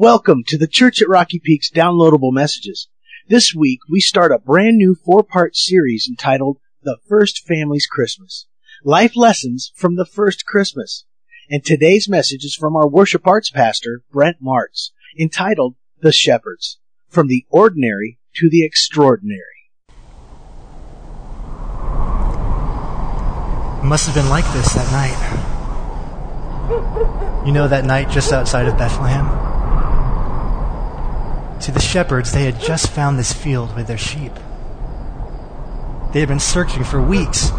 Welcome to the Church at Rocky Peaks downloadable messages. This week we start a brand new four part series entitled The First Family's Christmas. Life Lessons from the First Christmas. And today's message is from our worship arts pastor, Brent Martz, entitled The Shepherds. From the ordinary to the extraordinary. It must have been like this that night. You know that night just outside of Bethlehem? See, the shepherds, they had just found this field with their sheep. They had been searching for weeks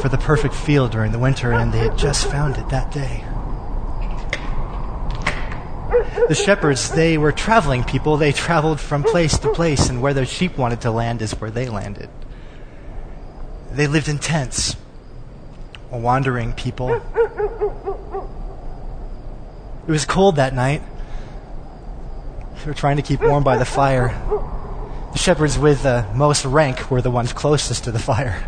for the perfect field during the winter, and they had just found it that day. The shepherds, they were traveling people. They traveled from place to place, and where their sheep wanted to land is where they landed. They lived in tents, wandering people. It was cold that night. They were trying to keep warm by the fire. The shepherds with the most rank were the ones closest to the fire.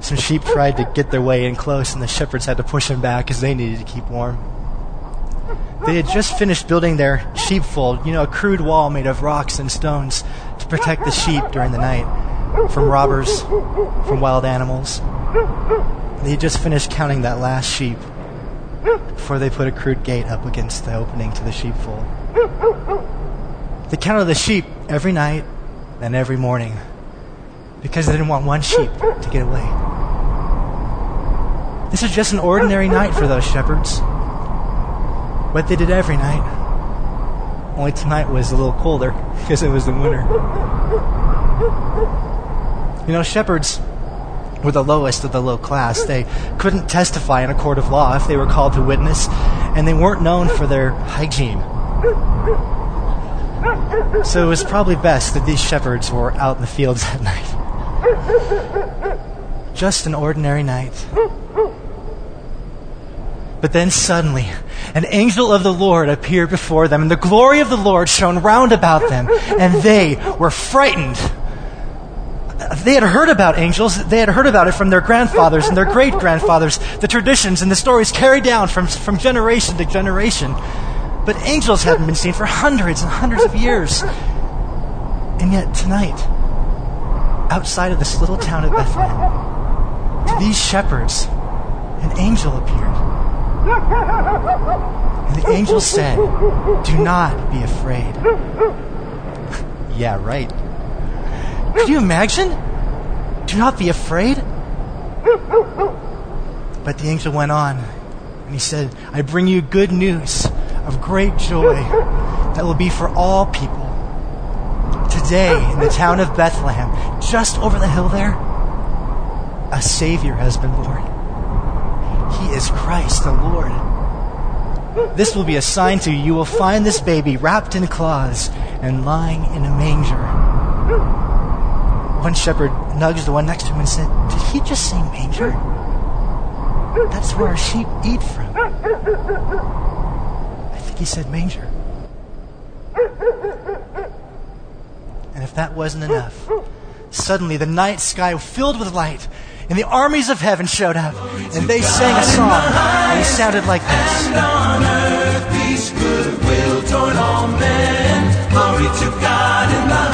Some sheep tried to get their way in close, and the shepherds had to push them back as they needed to keep warm. They had just finished building their sheepfold, you know, a crude wall made of rocks and stones to protect the sheep during the night from robbers, from wild animals. They had just finished counting that last sheep before they put a crude gate up against the opening to the sheepfold. They counted the sheep every night and every morning because they didn't want one sheep to get away. This was just an ordinary night for those shepherds. What they did every night. Only tonight was a little colder because it was the winter. You know, shepherds were the lowest of the low class. They couldn't testify in a court of law if they were called to witness, and they weren't known for their hygiene. So it was probably best that these shepherds were out in the fields that night. Just an ordinary night. But then suddenly, an angel of the Lord appeared before them, and the glory of the Lord shone round about them, and they were frightened they had heard about angels. They had heard about it from their grandfathers and their great grandfathers, the traditions and the stories carried down from, from generation to generation. But angels hadn't been seen for hundreds and hundreds of years. And yet, tonight, outside of this little town of Bethlehem, to these shepherds, an angel appeared. And the angel said, Do not be afraid. yeah, right. Could you imagine? Do not be afraid. But the angel went on, and he said, I bring you good news of great joy that will be for all people. Today, in the town of Bethlehem, just over the hill there, a Savior has been born. He is Christ the Lord. This will be a sign to you. You will find this baby wrapped in cloths and lying in a manger one shepherd nudged the one next to him and said, Did he just say manger? That's where our sheep eat from. I think he said manger. And if that wasn't enough, suddenly the night sky filled with light, and the armies of heaven showed up, and they sang a song, and it sounded like this. Glory to God in the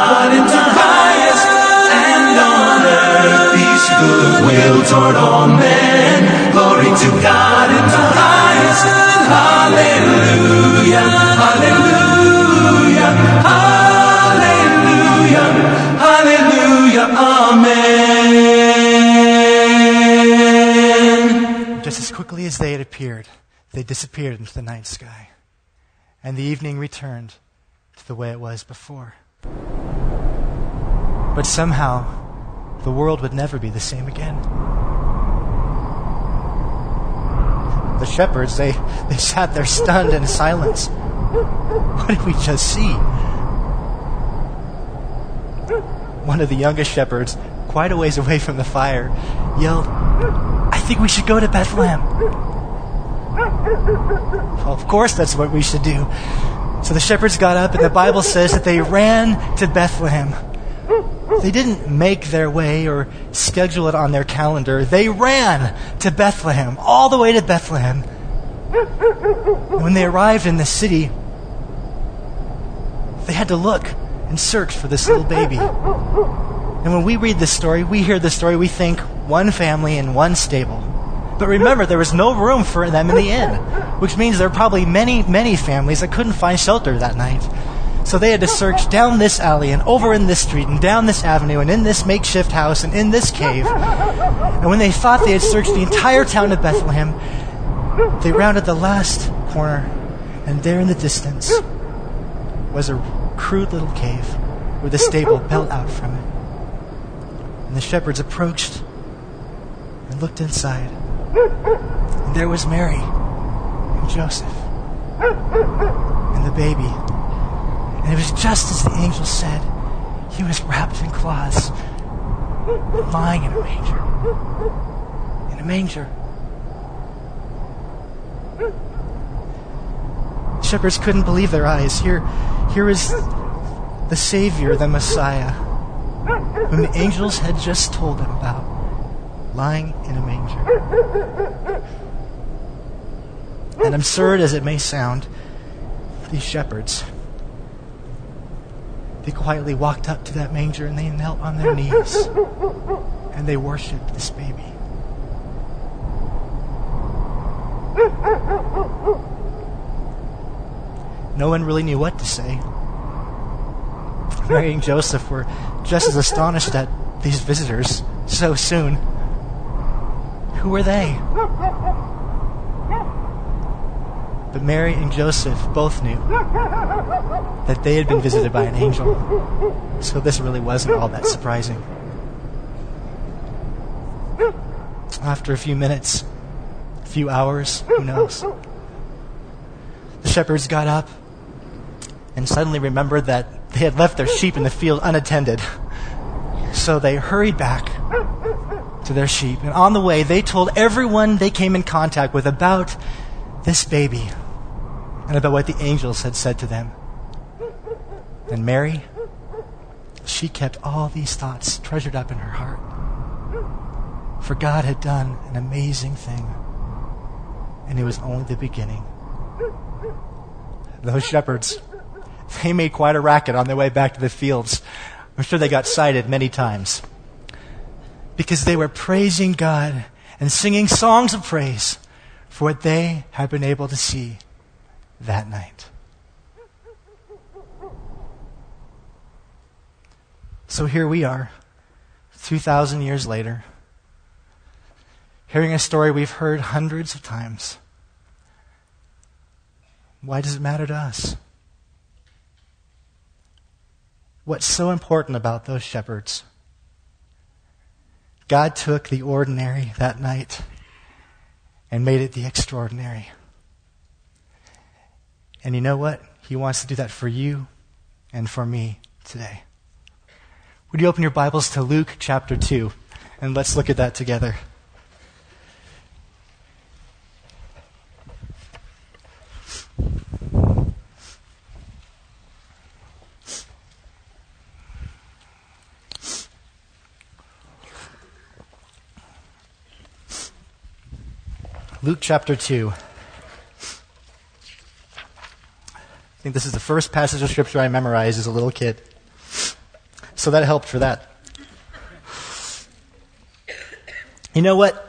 goodwill toward all men. Glory to God in the highest, hallelujah, hallelujah, hallelujah, hallelujah, amen. Just as quickly as they had appeared, they disappeared into the night sky, and the evening returned to the way it was before. But somehow, the world would never be the same again. The shepherds, they, they sat there stunned in silence. What did we just see? One of the youngest shepherds, quite a ways away from the fire, yelled, I think we should go to Bethlehem. Well, of course, that's what we should do. So the shepherds got up, and the Bible says that they ran to Bethlehem. They didn't make their way or schedule it on their calendar. They ran to Bethlehem, all the way to Bethlehem. And when they arrived in the city, they had to look and search for this little baby. And when we read this story, we hear this story, we think one family in one stable. But remember, there was no room for them in the inn, which means there were probably many, many families that couldn't find shelter that night. So they had to search down this alley and over in this street and down this avenue and in this makeshift house and in this cave. And when they thought they had searched the entire town of Bethlehem, they rounded the last corner, and there in the distance was a crude little cave with a stable built out from it. And the shepherds approached and looked inside. And there was Mary and Joseph and the baby. And it was just as the angel said. He was wrapped in cloths, lying in a manger. In a manger. Shepherds couldn't believe their eyes. Here, here is the Savior, the Messiah, whom the angels had just told them about lying in a manger. And absurd as it may sound, these shepherds, they quietly walked up to that manger and they knelt on their knees and they worshiped this baby. No one really knew what to say. Mary and Joseph were just as astonished at these visitors so soon. Who were they? But Mary and Joseph both knew that they had been visited by an angel. So this really wasn't all that surprising. After a few minutes, a few hours, who knows? The shepherds got up and suddenly remembered that they had left their sheep in the field unattended. So they hurried back to their sheep. And on the way, they told everyone they came in contact with about this baby and about what the angels had said to them. And Mary, she kept all these thoughts treasured up in her heart. For God had done an amazing thing, and it was only the beginning. Those shepherds, they made quite a racket on their way back to the fields. I'm sure they got cited many times because they were praising God and singing songs of praise for what they had been able to see that night. So here we are, 2,000 years later, hearing a story we've heard hundreds of times. Why does it matter to us? What's so important about those shepherds? God took the ordinary that night and made it the extraordinary. And you know what? He wants to do that for you and for me today. Would you open your Bibles to Luke chapter 2? And let's look at that together. Luke chapter 2. I think this is the first passage of Scripture I memorized as a little kid. So that helped for that. You know what?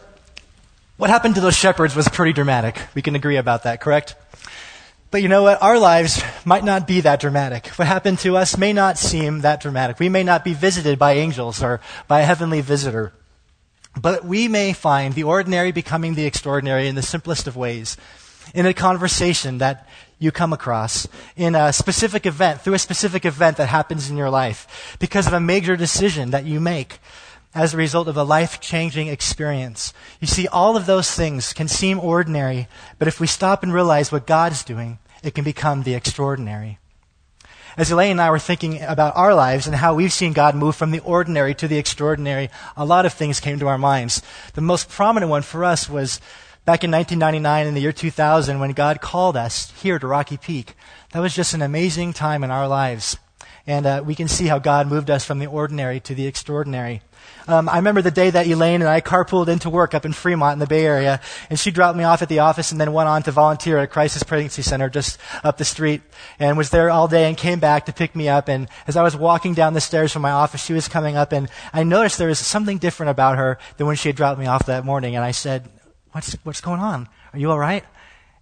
What happened to those shepherds was pretty dramatic. We can agree about that, correct? But you know what? Our lives might not be that dramatic. What happened to us may not seem that dramatic. We may not be visited by angels or by a heavenly visitor. But we may find the ordinary becoming the extraordinary in the simplest of ways. In a conversation that you come across, in a specific event, through a specific event that happens in your life, because of a major decision that you make as a result of a life changing experience. You see, all of those things can seem ordinary, but if we stop and realize what God's doing, it can become the extraordinary. As Elaine and I were thinking about our lives and how we've seen God move from the ordinary to the extraordinary, a lot of things came to our minds. The most prominent one for us was back in 1999 in the year 2000 when God called us here to Rocky Peak. That was just an amazing time in our lives. And uh, we can see how God moved us from the ordinary to the extraordinary. Um, I remember the day that Elaine and I carpooled into work up in Fremont in the Bay Area, and she dropped me off at the office and then went on to volunteer at a Crisis Pregnancy Center just up the street, and was there all day and came back to pick me up. And as I was walking down the stairs from my office, she was coming up, and I noticed there was something different about her than when she had dropped me off that morning. And I said, "What's what's going on? Are you all right?"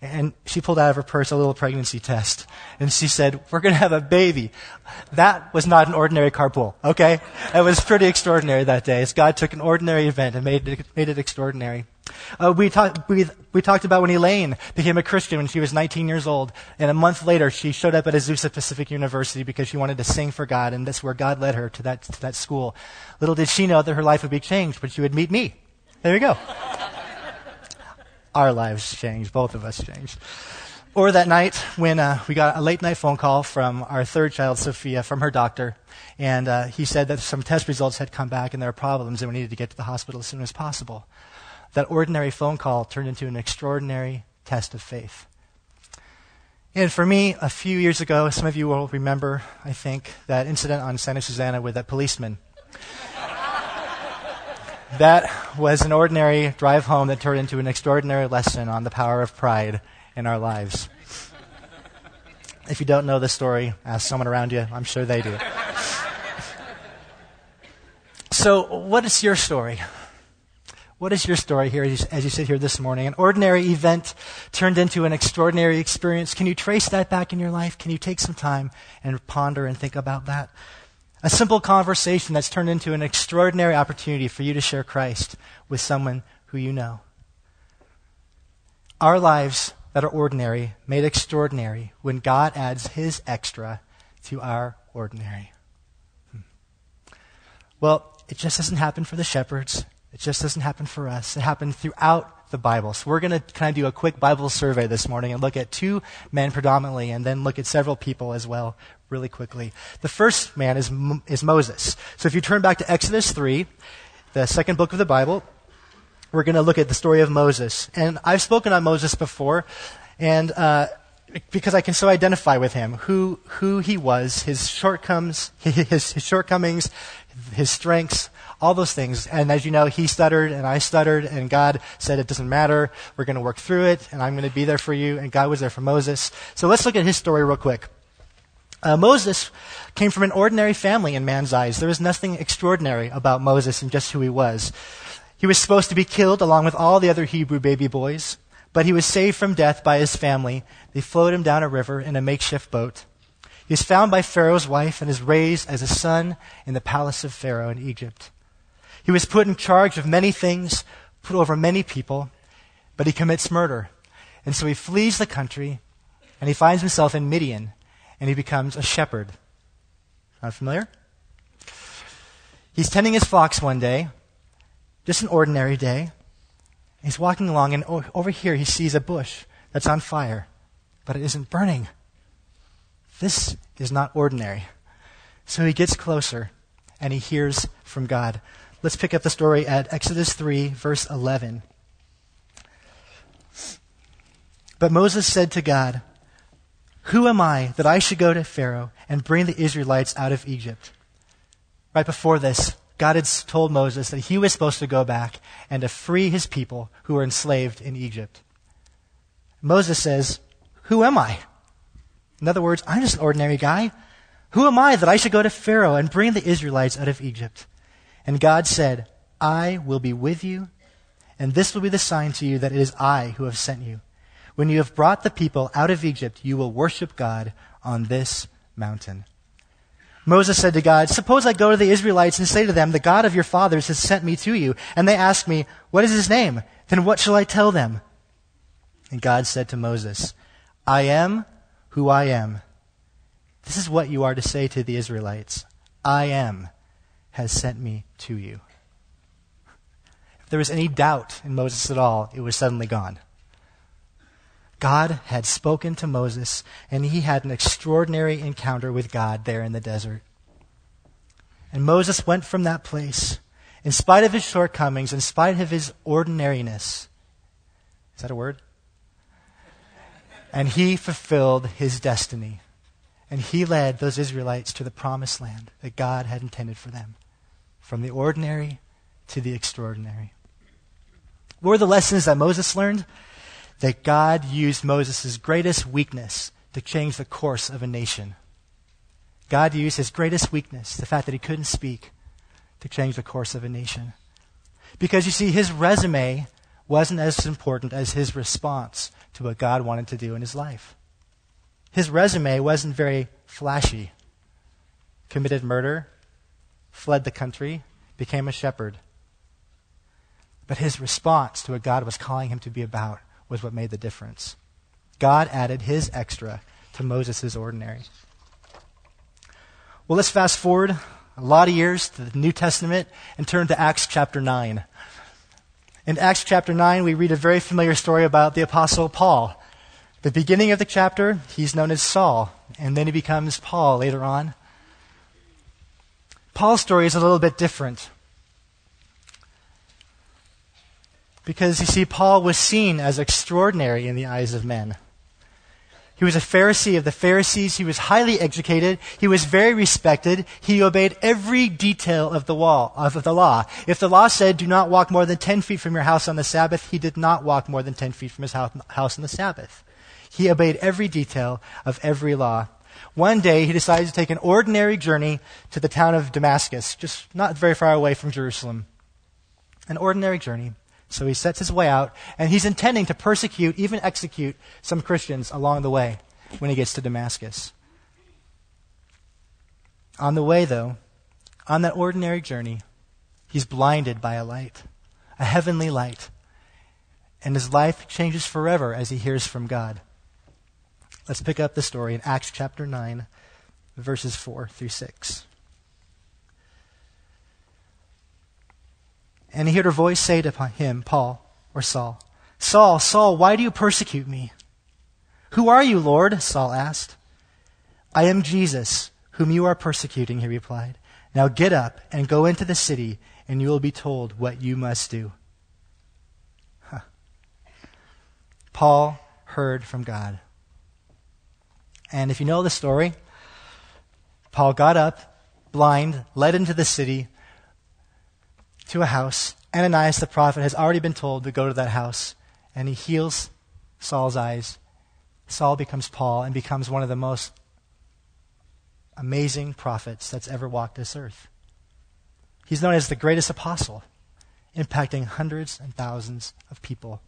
And she pulled out of her purse a little pregnancy test. And she said, We're going to have a baby. That was not an ordinary carpool, okay? It was pretty extraordinary that day. As God took an ordinary event and made it, made it extraordinary. Uh, we, talk, we, we talked about when Elaine became a Christian when she was 19 years old. And a month later, she showed up at Azusa Pacific University because she wanted to sing for God. And that's where God led her to that, to that school. Little did she know that her life would be changed, but she would meet me. There you go our lives changed. Both of us changed. Or that night when uh, we got a late night phone call from our third child, Sophia, from her doctor. And uh, he said that some test results had come back and there were problems and we needed to get to the hospital as soon as possible. That ordinary phone call turned into an extraordinary test of faith. And for me, a few years ago, some of you will remember, I think, that incident on Santa Susana with that policeman that was an ordinary drive home that turned into an extraordinary lesson on the power of pride in our lives. If you don't know the story, ask someone around you. I'm sure they do. so, what is your story? What is your story here as you, as you, sit here this morning? An ordinary event turned into an extraordinary experience. Can you trace that back in your life? Can you take some time and ponder and think about that? A simple conversation that's turned into an extraordinary opportunity for you to share Christ with someone who you know. Our lives that are ordinary made extraordinary when God adds his extra to our ordinary. Hmm. Well, it just doesn't happen for the shepherds. It just doesn't happen for us. It happened throughout the Bible. So we're going to kind of do a quick Bible survey this morning and look at two men predominantly and then look at several people as well really quickly. The first man is, is Moses. So if you turn back to Exodus 3, the second book of the Bible, we're going to look at the story of Moses. And I've spoken on Moses before, and uh, because I can so identify with him, who, who he was, his shortcomings, his, his shortcomings, his strengths, all those things. And as you know, he stuttered and I stuttered, and God said, It doesn't matter. We're going to work through it, and I'm going to be there for you. And God was there for Moses. So let's look at his story real quick. Uh, Moses came from an ordinary family in man's eyes. There was nothing extraordinary about Moses and just who he was. He was supposed to be killed along with all the other Hebrew baby boys, but he was saved from death by his family. They floated him down a river in a makeshift boat. He is found by Pharaoh's wife and is raised as a son in the palace of Pharaoh in Egypt. He was put in charge of many things, put over many people, but he commits murder. And so he flees the country and he finds himself in Midian and he becomes a shepherd. Not familiar? He's tending his flocks one day, just an ordinary day. He's walking along, and over here he sees a bush that's on fire, but it isn't burning. This is not ordinary. So he gets closer, and he hears from God. Let's pick up the story at Exodus 3, verse 11. But Moses said to God, who am I that I should go to Pharaoh and bring the Israelites out of Egypt? Right before this, God had told Moses that he was supposed to go back and to free his people who were enslaved in Egypt. Moses says, Who am I? In other words, I'm just an ordinary guy. Who am I that I should go to Pharaoh and bring the Israelites out of Egypt? And God said, I will be with you, and this will be the sign to you that it is I who have sent you. When you have brought the people out of Egypt, you will worship God on this mountain. Moses said to God, Suppose I go to the Israelites and say to them, The God of your fathers has sent me to you. And they ask me, What is his name? Then what shall I tell them? And God said to Moses, I am who I am. This is what you are to say to the Israelites I am has sent me to you. If there was any doubt in Moses at all, it was suddenly gone. God had spoken to Moses, and he had an extraordinary encounter with God there in the desert. And Moses went from that place, in spite of his shortcomings, in spite of his ordinariness. Is that a word? And he fulfilled his destiny. And he led those Israelites to the promised land that God had intended for them, from the ordinary to the extraordinary. What were the lessons that Moses learned? That God used Moses' greatest weakness to change the course of a nation. God used his greatest weakness, the fact that he couldn't speak, to change the course of a nation. Because you see, his resume wasn't as important as his response to what God wanted to do in his life. His resume wasn't very flashy. Committed murder, fled the country, became a shepherd. But his response to what God was calling him to be about was what made the difference. God added his extra to Moses' ordinary. Well, let's fast forward a lot of years to the New Testament and turn to Acts chapter 9. In Acts chapter 9, we read a very familiar story about the Apostle Paul. The beginning of the chapter, he's known as Saul, and then he becomes Paul later on. Paul's story is a little bit different. Because you see, Paul was seen as extraordinary in the eyes of men. He was a Pharisee of the Pharisees. He was highly educated. He was very respected. He obeyed every detail of the, wall, of the law. If the law said, do not walk more than 10 feet from your house on the Sabbath, he did not walk more than 10 feet from his house on the Sabbath. He obeyed every detail of every law. One day, he decided to take an ordinary journey to the town of Damascus, just not very far away from Jerusalem. An ordinary journey. So he sets his way out, and he's intending to persecute, even execute, some Christians along the way when he gets to Damascus. On the way, though, on that ordinary journey, he's blinded by a light, a heavenly light, and his life changes forever as he hears from God. Let's pick up the story in Acts chapter 9, verses 4 through 6. And he heard a voice say to him, Paul, or Saul, Saul, Saul, why do you persecute me? Who are you, Lord? Saul asked. I am Jesus, whom you are persecuting, he replied. Now get up and go into the city, and you will be told what you must do. Huh. Paul heard from God. And if you know the story, Paul got up, blind, led into the city, to a house. Ananias the prophet has already been told to go to that house, and he heals Saul's eyes. Saul becomes Paul and becomes one of the most amazing prophets that's ever walked this earth. He's known as the greatest apostle, impacting hundreds and thousands of people.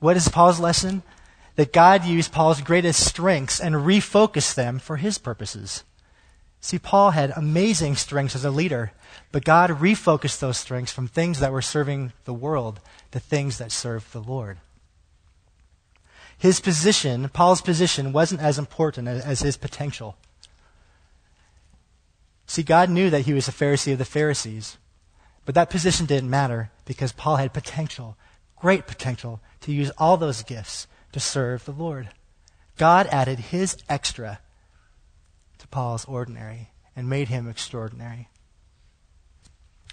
What is Paul's lesson? That God used Paul's greatest strengths and refocused them for his purposes. See, Paul had amazing strengths as a leader, but God refocused those strengths from things that were serving the world to things that served the Lord. His position, Paul's position, wasn't as important as his potential. See, God knew that he was a Pharisee of the Pharisees, but that position didn't matter because Paul had potential, great potential, to use all those gifts to serve the Lord. God added his extra to Paul's ordinary and made him extraordinary.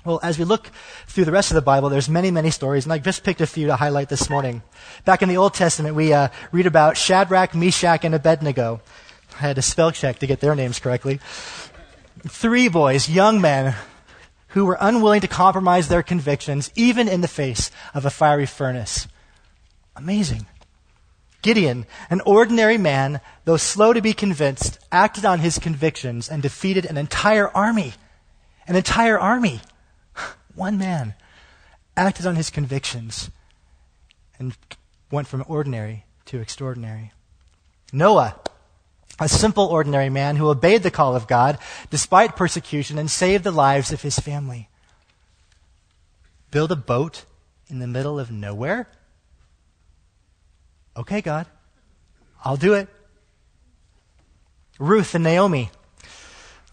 Well, as we look through the rest of the Bible, there's many, many stories, and I just picked a few to highlight this morning. Back in the Old Testament, we uh, read about Shadrach, Meshach, and Abednego. I had to spell check to get their names correctly. Three boys, young men, who were unwilling to compromise their convictions, even in the face of a fiery furnace. Amazing. Gideon, an ordinary man, though slow to be convinced, acted on his convictions and defeated an entire army. An entire army. One man acted on his convictions and went from ordinary to extraordinary. Noah, a simple, ordinary man who obeyed the call of God despite persecution and saved the lives of his family. Build a boat in the middle of nowhere? Okay, God, I'll do it. Ruth and Naomi,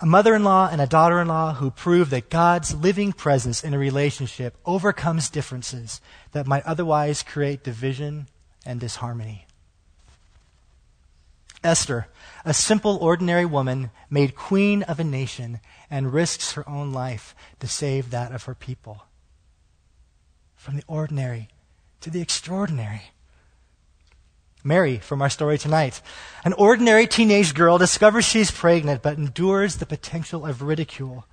a mother in law and a daughter in law who prove that God's living presence in a relationship overcomes differences that might otherwise create division and disharmony. Esther, a simple, ordinary woman, made queen of a nation and risks her own life to save that of her people. From the ordinary to the extraordinary. Mary, from our story tonight, an ordinary teenage girl discovers she's pregnant but endures the potential of ridicule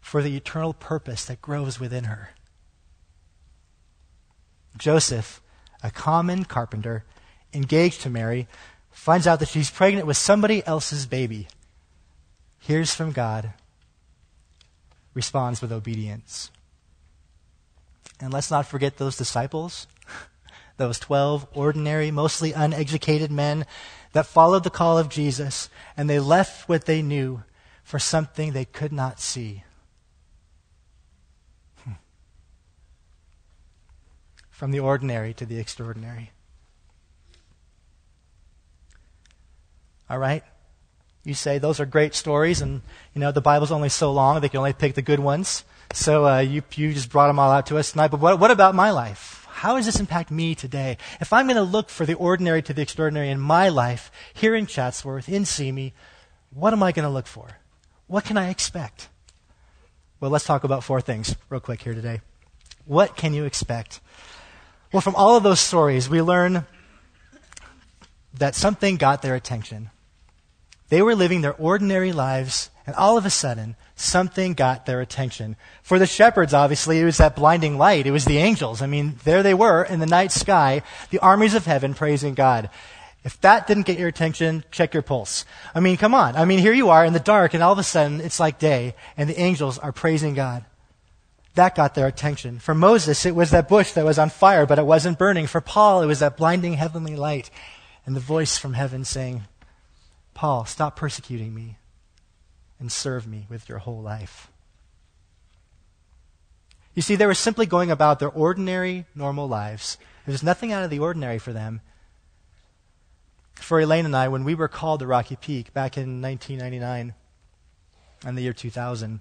for the eternal purpose that grows within her. Joseph, a common carpenter, engaged to Mary, finds out that she's pregnant with somebody else's baby, hears from God, responds with obedience. And let's not forget those disciples, those 12 ordinary, mostly uneducated men that followed the call of Jesus, and they left what they knew for something they could not see. Hmm. From the ordinary to the extraordinary. All right? You say those are great stories, and you know the Bible's only so long; they can only pick the good ones. So uh, you you just brought them all out to us tonight. But what, what about my life? How does this impact me today? If I'm going to look for the ordinary to the extraordinary in my life here in Chatsworth, in Simi, what am I going to look for? What can I expect? Well, let's talk about four things real quick here today. What can you expect? Well, from all of those stories, we learn that something got their attention. They were living their ordinary lives, and all of a sudden, something got their attention. For the shepherds, obviously, it was that blinding light. It was the angels. I mean, there they were in the night sky, the armies of heaven praising God. If that didn't get your attention, check your pulse. I mean, come on. I mean, here you are in the dark, and all of a sudden, it's like day, and the angels are praising God. That got their attention. For Moses, it was that bush that was on fire, but it wasn't burning. For Paul, it was that blinding heavenly light and the voice from heaven saying, Paul, stop persecuting me and serve me with your whole life. You see, they were simply going about their ordinary, normal lives. There was nothing out of the ordinary for them. For Elaine and I, when we were called to Rocky Peak back in 1999 and the year 2000,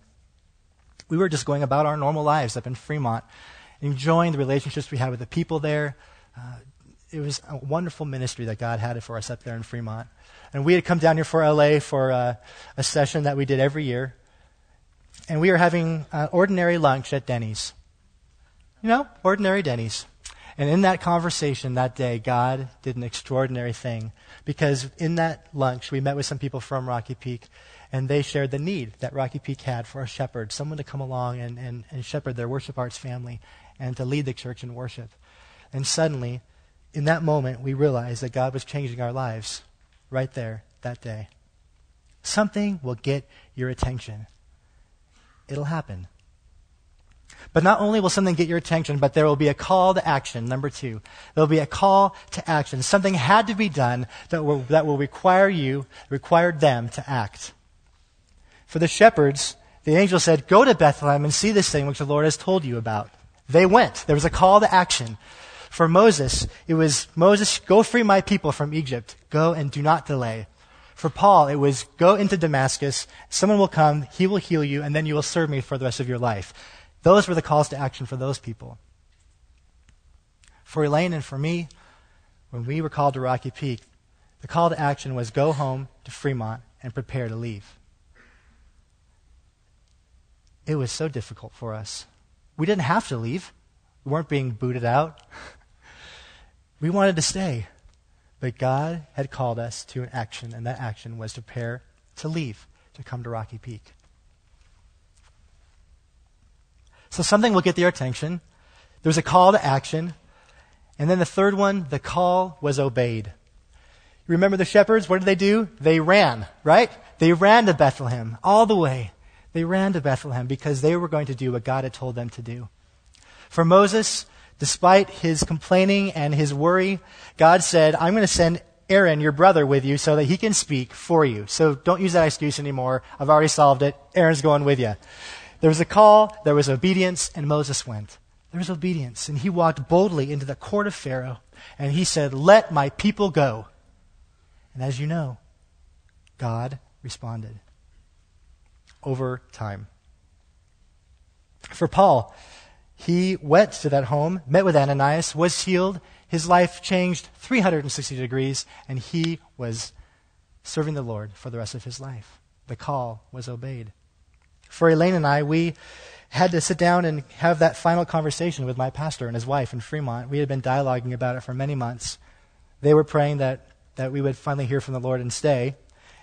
we were just going about our normal lives up in Fremont, enjoying the relationships we had with the people there, uh, it was a wonderful ministry that God had for us up there in Fremont. And we had come down here for LA for uh, a session that we did every year. And we were having uh, ordinary lunch at Denny's. You know, ordinary Denny's. And in that conversation that day, God did an extraordinary thing. Because in that lunch, we met with some people from Rocky Peak, and they shared the need that Rocky Peak had for a shepherd, someone to come along and, and, and shepherd their worship arts family and to lead the church in worship. And suddenly, in that moment, we realized that God was changing our lives right there, that day. Something will get your attention. It'll happen. But not only will something get your attention, but there will be a call to action. Number two, there will be a call to action. Something had to be done that will, that will require you, required them to act. For the shepherds, the angel said, Go to Bethlehem and see this thing which the Lord has told you about. They went. There was a call to action. For Moses, it was, Moses, go free my people from Egypt. Go and do not delay. For Paul, it was, go into Damascus. Someone will come. He will heal you, and then you will serve me for the rest of your life. Those were the calls to action for those people. For Elaine and for me, when we were called to Rocky Peak, the call to action was go home to Fremont and prepare to leave. It was so difficult for us. We didn't have to leave. We weren't being booted out. We wanted to stay. But God had called us to an action, and that action was to prepare to leave, to come to Rocky Peak. So something will get their attention. There was a call to action. And then the third one, the call was obeyed. You Remember the shepherds? What did they do? They ran, right? They ran to Bethlehem all the way. They ran to Bethlehem because they were going to do what God had told them to do. For Moses, Despite his complaining and his worry, God said, I'm going to send Aaron, your brother, with you so that he can speak for you. So don't use that excuse anymore. I've already solved it. Aaron's going with you. There was a call, there was obedience, and Moses went. There was obedience, and he walked boldly into the court of Pharaoh, and he said, Let my people go. And as you know, God responded over time. For Paul, he went to that home, met with Ananias, was healed. His life changed 360 degrees, and he was serving the Lord for the rest of his life. The call was obeyed. For Elaine and I, we had to sit down and have that final conversation with my pastor and his wife in Fremont. We had been dialoguing about it for many months. They were praying that, that we would finally hear from the Lord and stay,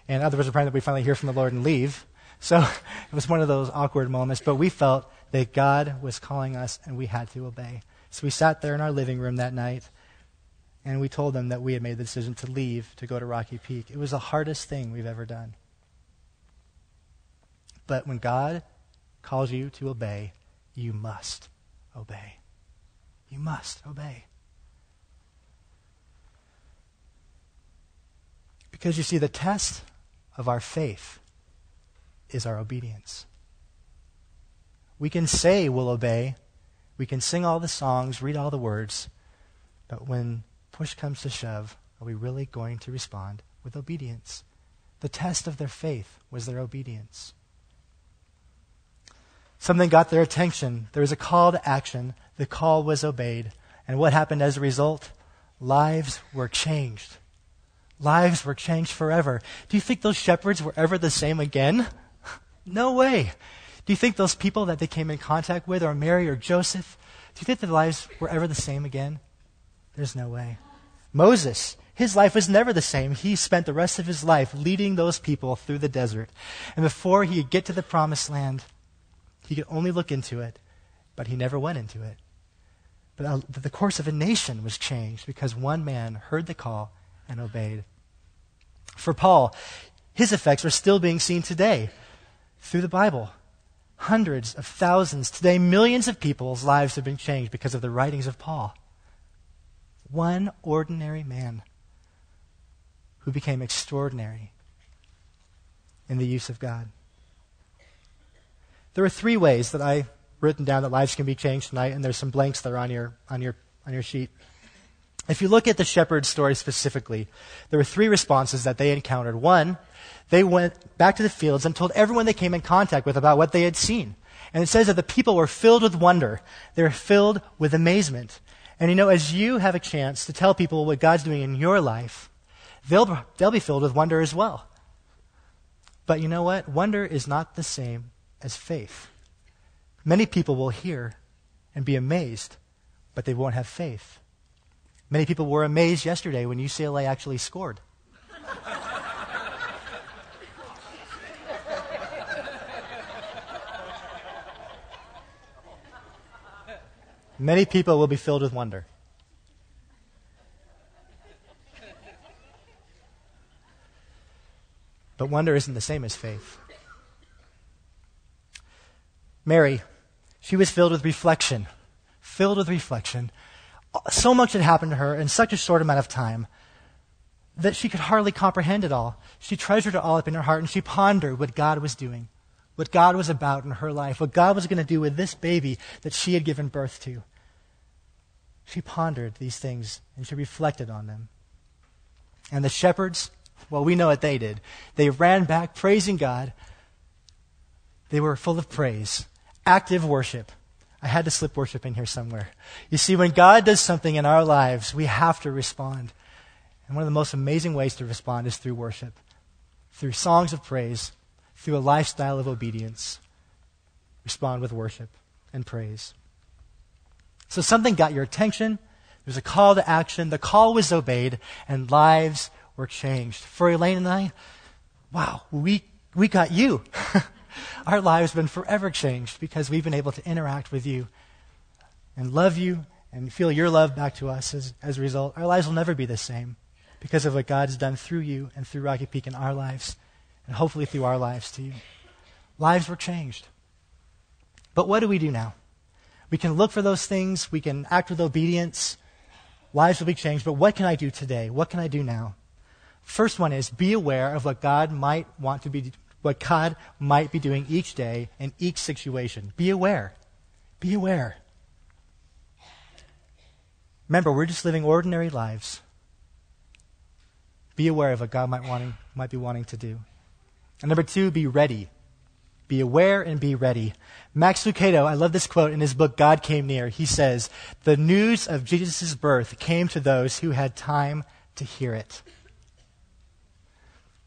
and others were praying that we finally hear from the Lord and leave. So it was one of those awkward moments, but we felt that God was calling us and we had to obey. So we sat there in our living room that night and we told them that we had made the decision to leave to go to Rocky Peak. It was the hardest thing we've ever done. But when God calls you to obey, you must obey. You must obey. Because you see, the test of our faith is our obedience. We can say we'll obey, we can sing all the songs, read all the words, but when push comes to shove, are we really going to respond with obedience? The test of their faith was their obedience. Something got their attention. There was a call to action. The call was obeyed. And what happened as a result? Lives were changed. Lives were changed forever. Do you think those shepherds were ever the same again? No way. Do you think those people that they came in contact with, or Mary or Joseph, do you think their lives were ever the same again? There's no way. Moses, his life was never the same. He spent the rest of his life leading those people through the desert. And before he could get to the promised land, he could only look into it, but he never went into it. But uh, the course of a nation was changed because one man heard the call and obeyed. For Paul, his effects are still being seen today through the Bible. Hundreds of thousands, today millions of people's lives have been changed because of the writings of Paul. One ordinary man who became extraordinary in the use of God. There are three ways that I've written down that lives can be changed tonight, and there's some blanks that are on your on your on your sheet. If you look at the shepherd story specifically, there were three responses that they encountered. One, they went back to the fields and told everyone they came in contact with about what they had seen. And it says that the people were filled with wonder. They were filled with amazement. And you know, as you have a chance to tell people what God's doing in your life, they'll, they'll be filled with wonder as well. But you know what? Wonder is not the same as faith. Many people will hear and be amazed, but they won't have faith. Many people were amazed yesterday when UCLA actually scored. Many people will be filled with wonder. But wonder isn't the same as faith. Mary, she was filled with reflection, filled with reflection. So much had happened to her in such a short amount of time that she could hardly comprehend it all. She treasured it all up in her heart and she pondered what God was doing, what God was about in her life, what God was going to do with this baby that she had given birth to. She pondered these things and she reflected on them. And the shepherds, well, we know what they did. They ran back praising God. They were full of praise, active worship. I had to slip worship in here somewhere. You see, when God does something in our lives, we have to respond. And one of the most amazing ways to respond is through worship, through songs of praise, through a lifestyle of obedience. Respond with worship and praise. So something got your attention. There was a call to action. The call was obeyed, and lives were changed. For Elaine and I, wow, we, we got you. Our lives have been forever changed because we've been able to interact with you and love you and feel your love back to us as, as a result. Our lives will never be the same because of what God has done through you and through Rocky Peak in our lives, and hopefully through our lives to you. Lives were changed. But what do we do now? We can look for those things. We can act with obedience. Lives will be changed. But what can I do today? What can I do now? First one is be aware of what God might want to be, what God might be doing each day in each situation. Be aware. Be aware. Remember, we're just living ordinary lives. Be aware of what God might, wanting, might be wanting to do. And number two, be ready. Be aware and be ready. Max Lucado, I love this quote in his book, God Came Near. He says, The news of Jesus' birth came to those who had time to hear it.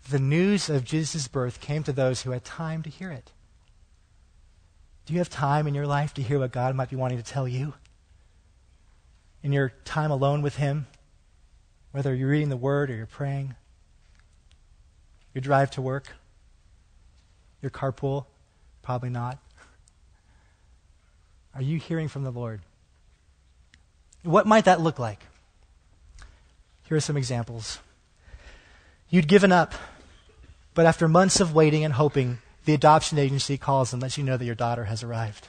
the news of Jesus' birth came to those who had time to hear it. Do you have time in your life to hear what God might be wanting to tell you? In your time alone with Him, whether you're reading the Word or you're praying, your drive to work, your carpool, probably not. Are you hearing from the Lord? What might that look like? Here are some examples. You'd given up, but after months of waiting and hoping, the adoption agency calls and lets you know that your daughter has arrived.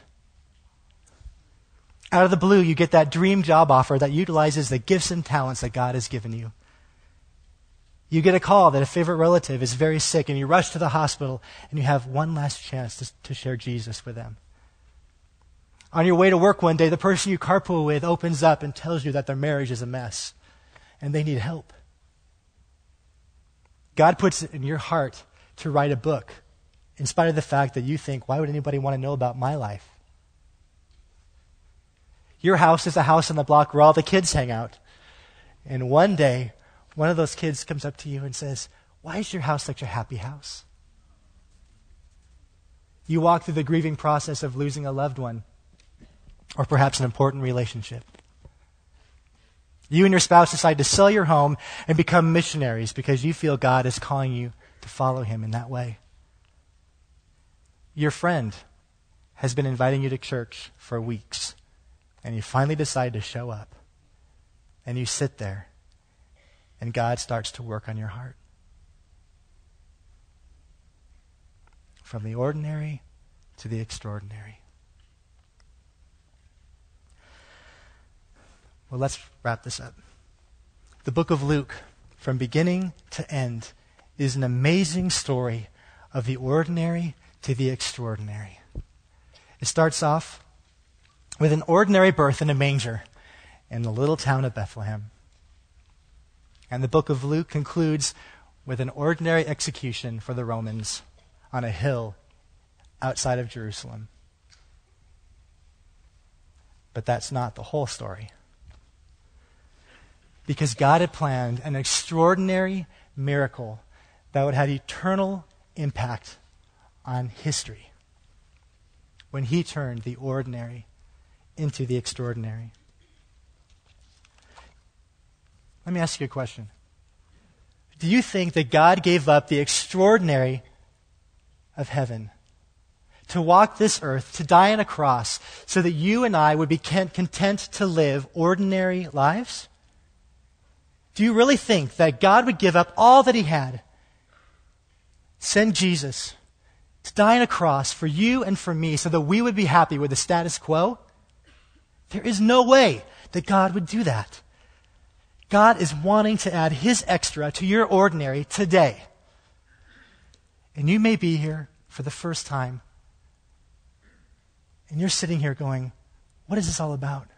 Out of the blue, you get that dream job offer that utilizes the gifts and talents that God has given you. You get a call that a favorite relative is very sick, and you rush to the hospital, and you have one last chance to, to share Jesus with them. On your way to work one day, the person you carpool with opens up and tells you that their marriage is a mess, and they need help. God puts it in your heart to write a book, in spite of the fact that you think, why would anybody want to know about my life? Your house is a house on the block where all the kids hang out. And one day, one of those kids comes up to you and says, Why is your house such a happy house? You walk through the grieving process of losing a loved one, or perhaps an important relationship. You and your spouse decide to sell your home and become missionaries because you feel God is calling you to follow Him in that way. Your friend has been inviting you to church for weeks, and you finally decide to show up. And you sit there, and God starts to work on your heart. From the ordinary to the extraordinary. Well, let's wrap this up. The book of Luke, from beginning to end, is an amazing story of the ordinary to the extraordinary. It starts off with an ordinary birth in a manger in the little town of Bethlehem. And the book of Luke concludes with an ordinary execution for the Romans on a hill outside of Jerusalem. But that's not the whole story because God had planned an extraordinary miracle that would have eternal impact on history when He turned the ordinary into the extraordinary. Let me ask you a question. Do you think that God gave up the extraordinary of heaven to walk this earth, to die on a cross, so that you and I would be content to live ordinary lives? Do you really think that God would give up all that he had, send Jesus to die on a cross for you and for me so that we would be happy with the status quo? There is no way that God would do that. God is wanting to add his extra to your ordinary today. And you may be here for the first time. And you're sitting here going, What is this all about?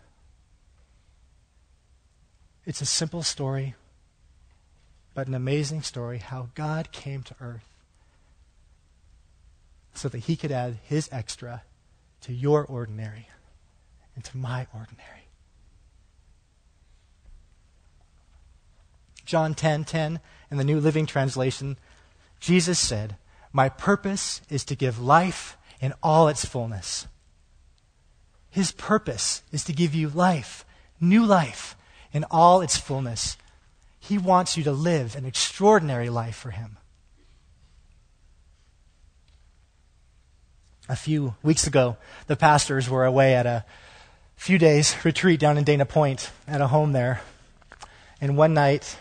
It's a simple story, but an amazing story how God came to earth so that he could add his extra to your ordinary and to my ordinary. John 10:10 10, 10, in the New Living Translation, Jesus said, "My purpose is to give life in all its fullness." His purpose is to give you life, new life, in all its fullness. He wants you to live an extraordinary life for Him. A few weeks ago, the pastors were away at a few days retreat down in Dana Point at a home there. And one night,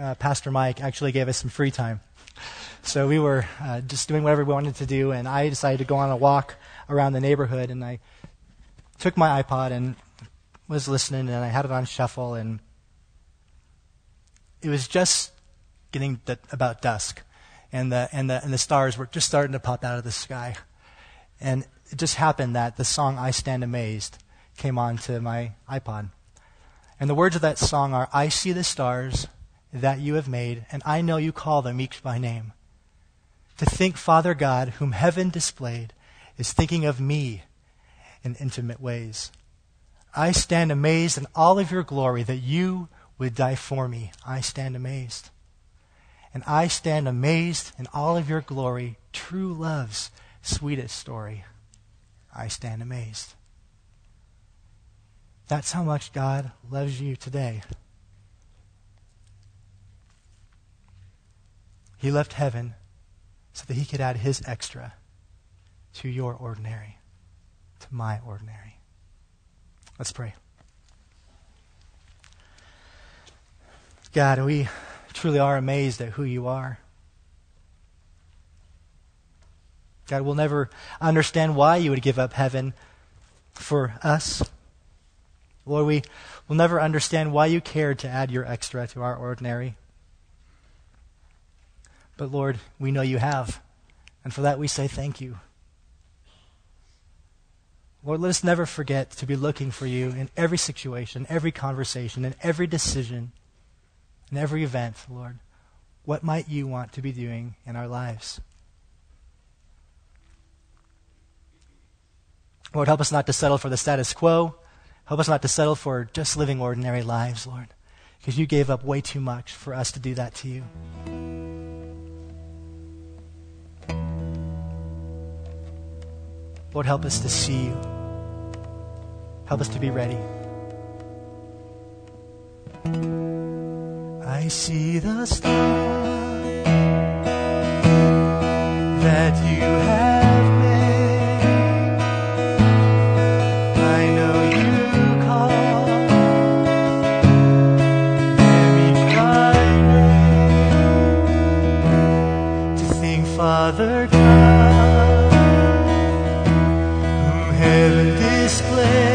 uh, Pastor Mike actually gave us some free time. So we were uh, just doing whatever we wanted to do, and I decided to go on a walk around the neighborhood, and I took my iPod and was listening and I had it on shuffle and it was just getting about dusk and the, and, the, and the stars were just starting to pop out of the sky. And it just happened that the song I Stand Amazed came onto my iPod. And the words of that song are I see the stars that you have made, and I know you call them each by name. To think Father God, whom heaven displayed, is thinking of me in intimate ways. I stand amazed in all of your glory that you would die for me. I stand amazed. And I stand amazed in all of your glory, true love's sweetest story. I stand amazed. That's how much God loves you today. He left heaven so that he could add his extra to your ordinary, to my ordinary. Let's pray. God, we truly are amazed at who you are. God, we'll never understand why you would give up heaven for us. Lord, we will never understand why you cared to add your extra to our ordinary. But Lord, we know you have. And for that we say thank you. Lord, let us never forget to be looking for you in every situation, every conversation, in every decision, in every event, Lord. What might you want to be doing in our lives? Lord, help us not to settle for the status quo. Help us not to settle for just living ordinary lives, Lord, because you gave up way too much for us to do that to you. Lord, help us to see you. Help us to be ready. I see the stars that you have whom